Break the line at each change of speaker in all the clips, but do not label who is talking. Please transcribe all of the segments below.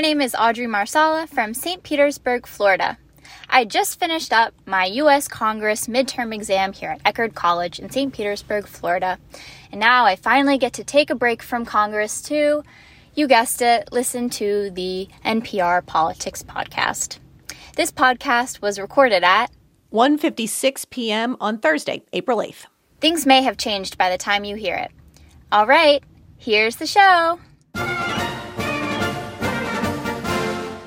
My name is Audrey Marsala from St. Petersburg, Florida. I just finished up my U.S. Congress midterm exam here at Eckerd College in St. Petersburg, Florida, and now I finally get to take a break from Congress to, you guessed it, listen to the NPR Politics Podcast. This podcast was recorded at
1:56 p.m. on Thursday, April 8th.
Things may have changed by the time you hear it. All right, here's the show.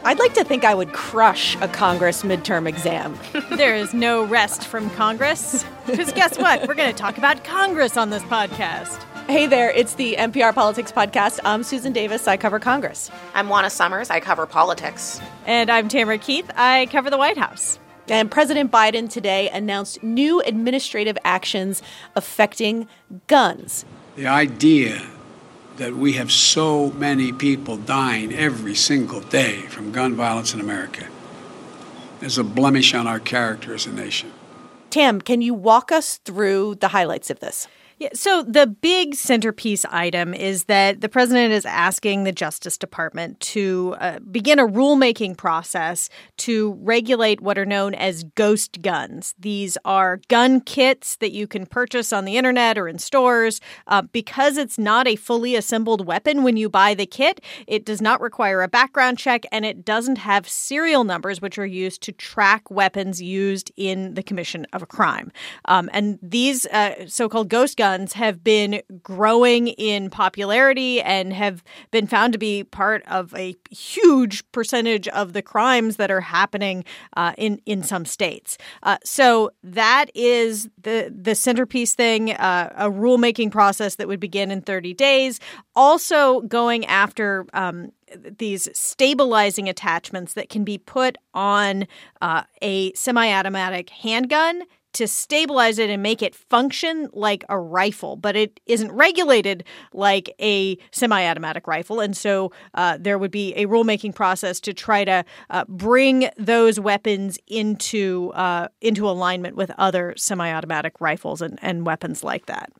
I'd like to think I would crush a Congress midterm exam.
there is no rest from Congress. Because guess what? We're going to talk about Congress on this podcast.
Hey there, it's the NPR Politics Podcast. I'm Susan Davis. I cover Congress.
I'm Juana Summers. I cover politics.
And I'm Tamara Keith. I cover the White House.
And President Biden today announced new administrative actions affecting guns.
The idea that we have so many people dying every single day from gun violence in America is a blemish on our character as a nation.
Tam, can you walk us through the highlights of this?
Yeah, so the big centerpiece item is that the president is asking the Justice Department to uh, begin a rulemaking process to regulate what are known as ghost guns. These are gun kits that you can purchase on the internet or in stores. Uh, because it's not a fully assembled weapon when you buy the kit, it does not require a background check and it doesn't have serial numbers, which are used to track weapons used in the commission of a crime. Um, and these uh, so called ghost guns have been growing in popularity and have been found to be part of a huge percentage of the crimes that are happening uh, in in some states. Uh, so that is the the centerpiece thing, uh, a rulemaking process that would begin in 30 days. Also going after. Um, these stabilizing attachments that can be put on uh, a semi automatic handgun to stabilize it and make it function like a rifle, but it isn't regulated like a semi automatic rifle. And so uh, there would be a rulemaking process to try to uh, bring those weapons into, uh, into alignment with other semi automatic rifles and, and weapons like that.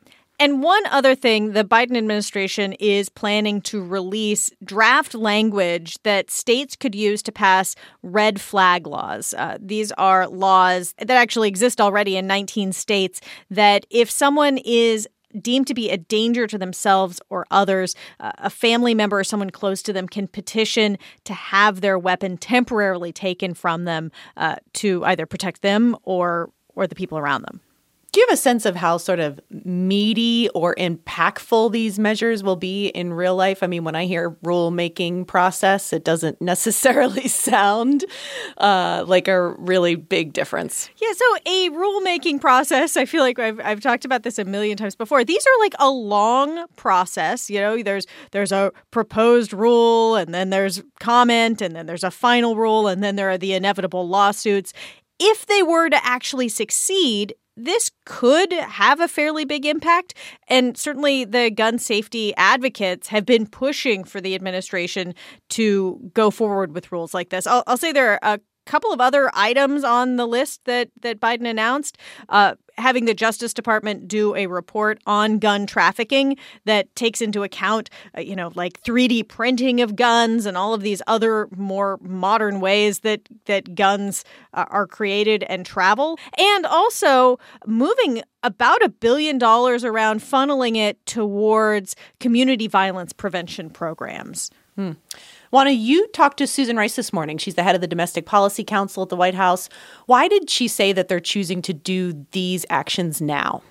And one other thing, the Biden administration is planning to release draft language that states could use to pass red flag laws. Uh, these are laws that actually exist already in 19 states that if someone is deemed to be a danger to themselves or others, uh, a family member or someone close to them can petition to have their weapon temporarily taken from them uh, to either protect them or or the people around them.
Do you have a sense of how sort of meaty or impactful these measures will be in real life? I mean, when I hear rulemaking process, it doesn't necessarily sound uh, like a really big difference.
Yeah, so a rulemaking process, I feel like I've, I've talked about this a million times before. These are like a long process. You know, there's there's a proposed rule, and then there's comment, and then there's a final rule, and then there are the inevitable lawsuits if they were to actually succeed, this could have a fairly big impact. And certainly the gun safety advocates have been pushing for the administration to go forward with rules like this. I'll, I'll say there are a couple of other items on the list that that Biden announced. Uh, having the Justice Department do a report on gun trafficking that takes into account, uh, you know, like 3D printing of guns and all of these other more modern ways that that guns uh, are created and travel, and also moving about a billion dollars around, funneling it towards community violence prevention programs.
Hmm. Juana, you talked to Susan Rice this morning. She's the head of the Domestic Policy Council at the White House. Why did she say that they're choosing to do these actions now?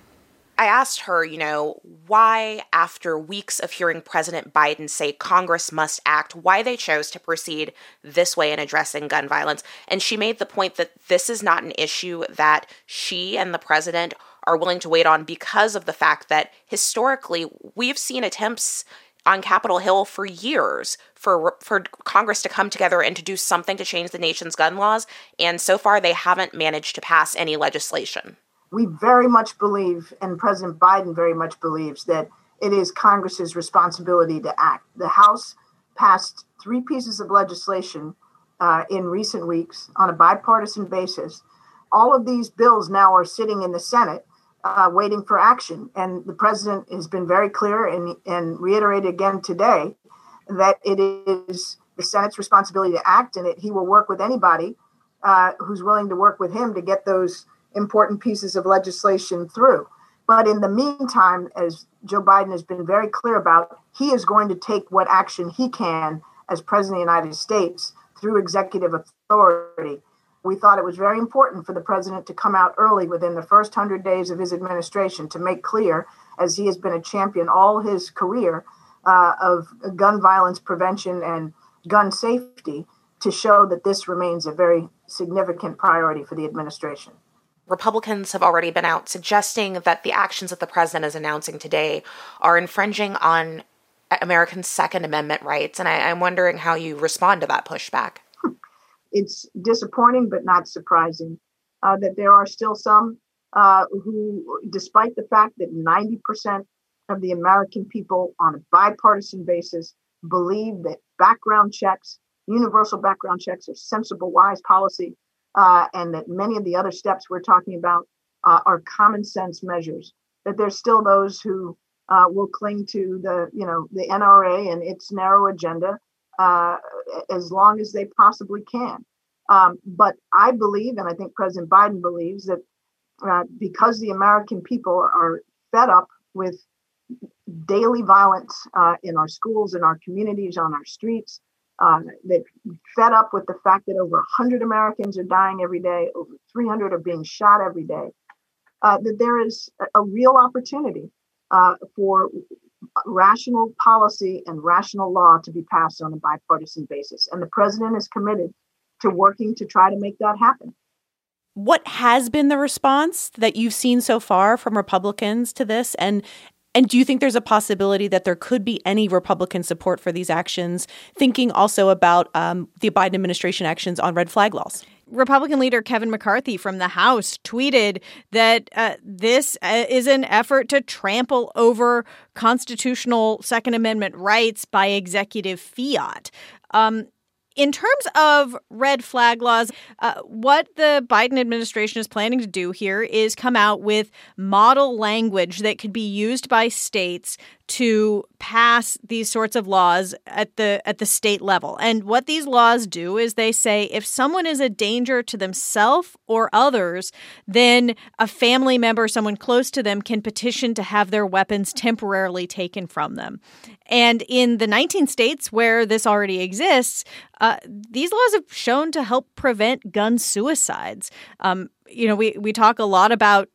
I asked her, you know, why, after weeks of hearing President Biden say Congress must act, why they chose to proceed this way in addressing gun violence. And she made the point that this is not an issue that she and the president are willing to wait on because of the fact that historically we've seen attempts on Capitol Hill for years for for Congress to come together and to do something to change the nation's gun laws, and so far they haven't managed to pass any legislation.
We very much believe, and President Biden very much believes that it is Congress's responsibility to act. The House passed three pieces of legislation uh, in recent weeks on a bipartisan basis. All of these bills now are sitting in the Senate uh, waiting for action. And the president has been very clear and, and reiterated again today that it is the Senate's responsibility to act, and it, he will work with anybody uh, who's willing to work with him to get those important pieces of legislation through. But in the meantime, as Joe Biden has been very clear about, he is going to take what action he can as president of the United States through executive authority. We thought it was very important for the president to come out early within the first 100 days of his administration to make clear, as he has been a champion all his career uh, of gun violence prevention and gun safety, to show that this remains a very significant priority for the administration.
Republicans have already been out suggesting that the actions that the president is announcing today are infringing on American Second Amendment rights. And I, am wondering how you respond to that pushback.
It's disappointing, but not surprising uh, that there are still some uh, who, despite the fact that 90% of the American people on a bipartisan basis believe that background checks, universal background checks, are sensible, wise policy uh, and that many of the other steps we're talking about uh, are common sense measures. That there's still those who uh, will cling to the, you know, the NRA and its narrow agenda uh, as long as they possibly can. Um, but I believe, and I think President Biden believes that uh, because the American people are fed up with daily violence uh, in our schools, in our communities, on our streets, uh, that fed up with the fact that over 100 Americans are dying every day, over 300 are being shot every day, uh, that there is a, real opportunity for rational policy and rational law to be passed on a bipartisan basis. And the president is committed to working to try to make that happen.
What has been the response that you've seen so far from Republicans to this? And and do you think there's a possibility that there could be any Republican support for these actions, thinking also about um, the Biden administration actions on red flag laws?
Republican leader Kevin McCarthy from the House tweeted that uh, this uh, is an effort to trample over constitutional Second Amendment rights by executive fiat. Um, in terms of red flag laws, uh, what the Biden administration is planning to do here is come out with model language that could be used by states to pass these sorts of laws at the at the state level. And what these laws do is they say if someone is a danger to themselves or others, then a family member, someone close to them can petition to have their weapons temporarily taken from them. And in the 19 states where this already exists, uh, these laws have shown to help prevent gun suicides. Um, you know, we, we talk a lot about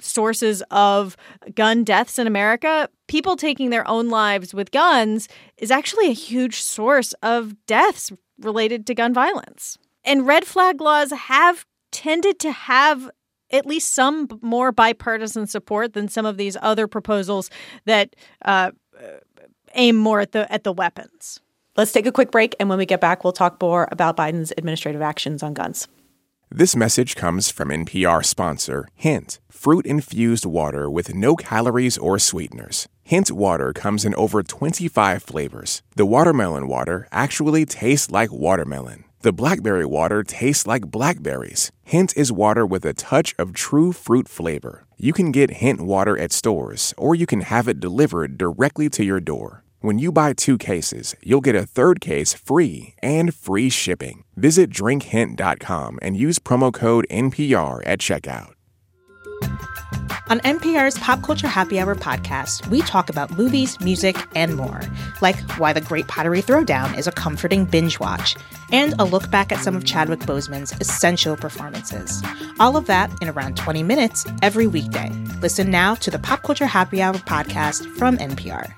sources of gun deaths in America, people taking their own lives with guns is actually a huge source of deaths related to gun violence. And red flag laws have tended to have at least some more bipartisan support than some of these other proposals that uh, aim more at the at the weapons.
Let's take a quick break, and when we get back, we'll talk more about Biden's administrative actions on guns.
This message comes from NPR sponsor Hint, fruit infused water with no calories or sweeteners. Hint water comes in over 25 flavors. The watermelon water actually tastes like watermelon. The blackberry water tastes like blackberries. Hint is water with a touch of true fruit flavor. You can get Hint water at stores, or you can have it delivered directly to your door. When you buy two cases, you'll get a third case free and free shipping. Visit drinkhint.com and use promo code NPR at checkout.
On NPR's Pop Culture Happy Hour podcast, we talk about movies, music, and more, like why the Great Pottery Throwdown is a comforting binge watch, and a look back at some of Chadwick Boseman's essential performances. All of that in around 20 minutes every weekday. Listen now to the Pop Culture Happy Hour podcast from NPR.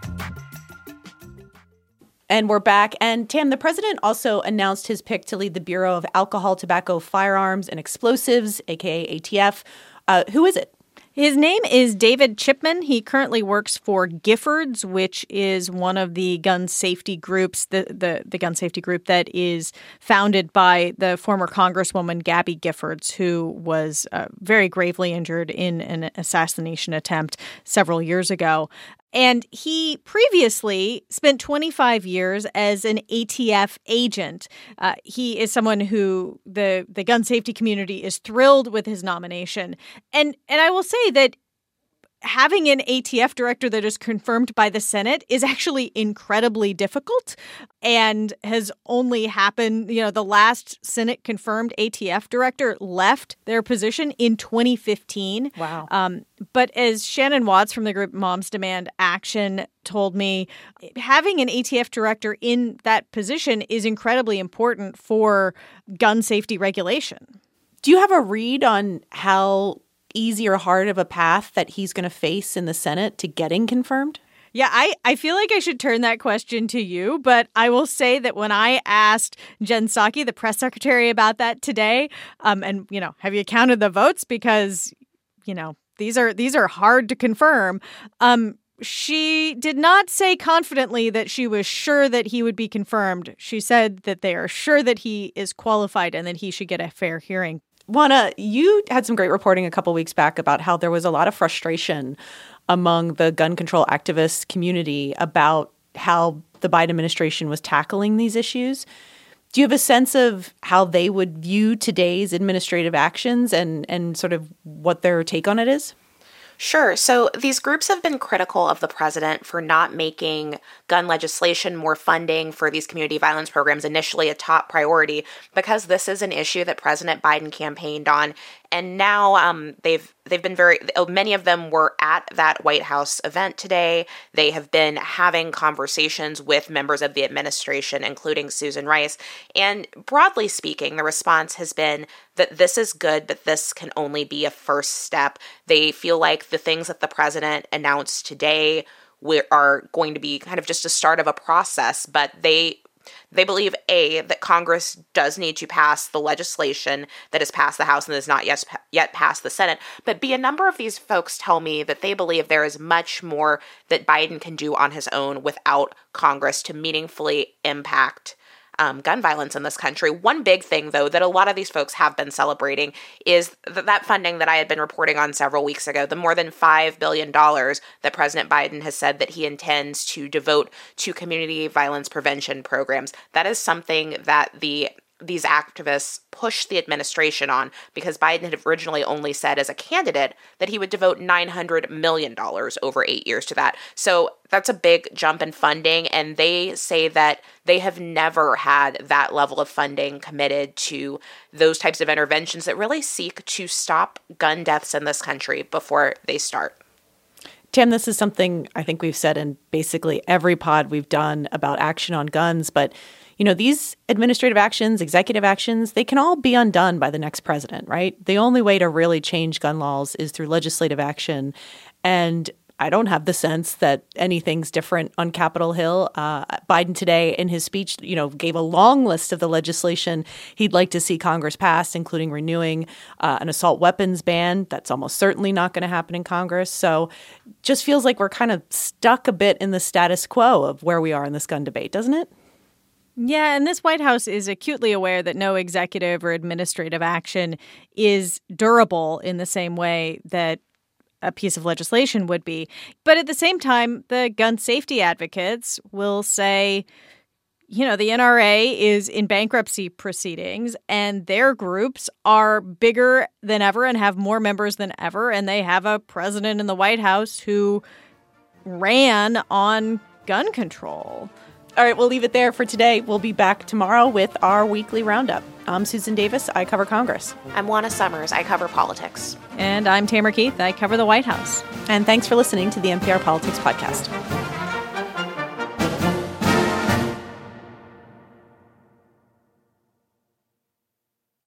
And we're back. And Tam, the president also announced his pick to lead the Bureau of Alcohol, Tobacco, Firearms, and Explosives, aka ATF. Uh, who is it?
His name is David Chipman. He currently works for Giffords, which is one of the gun safety groups, the, the, the gun safety group that is founded by the former Congresswoman Gabby Giffords, who was uh, very gravely injured in an assassination attempt several years ago. And he previously spent 25 years as an ATF agent. Uh, he is someone who the, the gun safety community is thrilled with his nomination. And, and I will say that having an ATF director that is confirmed by the Senate is actually incredibly difficult and has only happened, you know, the last Senate confirmed ATF director left their position in 2015.
Wow.
Um, but as Shannon Watts from the group Moms Demand Action told me, having an ATF director in that position is incredibly important for gun safety regulation.
Do you have a read on how easy or hard of a path that he's going to face in the Senate to getting confirmed?
Yeah, I, I feel like I should turn that question to you, but I will say that when I asked Jen Psaki, the press secretary, about that today, um, and you know, have you counted the votes? Because, you know, these are these are hard to confirm. Um, she did not say confidently that she was sure that he would be confirmed. She said that they are sure that he is qualified and that he should get a fair hearing.
Juana, you had some great reporting a couple weeks back about how there was a lot of frustration among the gun control activist community about how the Biden administration was tackling these issues. Do you have a sense of how they would view today's administrative actions and, and sort of what their take on it is?
Sure. So these groups have been critical of the president for not making gun legislation, more funding for these community violence programs initially a top priority because this is an issue that President Biden campaigned on and now um, they've they've been very oh, many of them were at that White House event today. They have been having conversations with members of the administration, including Susan Rice. And broadly speaking, the response has been that this is good, but this can only be a first step. They feel like the things that the president announced today are going to be kind of just a start of a process, but they they believe A, that Congress does need to pass the legislation that has passed the House and has not yet, yet passed the Senate. But B, a number of these folks tell me that they believe there is much more that Biden can do on his own without Congress to meaningfully impact um, gun violence in this country. One big thing, though, that a lot of these folks have been celebrating is that, that funding that I had been reporting on several weeks ago, the more than $5 billion that President Biden has said that he intends to devote to community violence prevention programs. That is something that the these activists pushed the administration on because Biden had originally only said as a candidate that he would devote $900 million over eight years to that. So that's a big jump in funding. And they say that they have never had that level of funding committed to those types of interventions that really seek to stop gun deaths in this country before they start.
Tam, this is something I think we've said in basically every pod we've done about action on guns, but you know, these administrative actions, executive actions, they can all be undone by the next president, right? The only way to really change gun laws is through legislative action. And I don't have the sense that anything's different on Capitol Hill. Uh, Biden today, in his speech, you know, gave a long list of the legislation he'd like to see Congress pass, including renewing uh, an assault weapons ban. That's almost certainly not going to happen in Congress. So, just feels like we're kind of stuck a bit in the status quo of where we are in this gun debate, doesn't it?
Yeah, and this White House is acutely aware that no executive or administrative action is durable in the same way that a piece of legislation would be. But at the same time, the gun safety advocates will say, you know, the NRA is in bankruptcy proceedings and their groups are bigger than ever and have more members than ever. And they have a president in the White House who ran on gun control.
All right, we'll leave it there for today. We'll be back tomorrow with our weekly roundup. I'm Susan Davis. I cover Congress.
I'm Juana Summers. I cover politics.
And I'm Tamara Keith. I cover the White House.
And thanks for listening to the NPR Politics Podcast.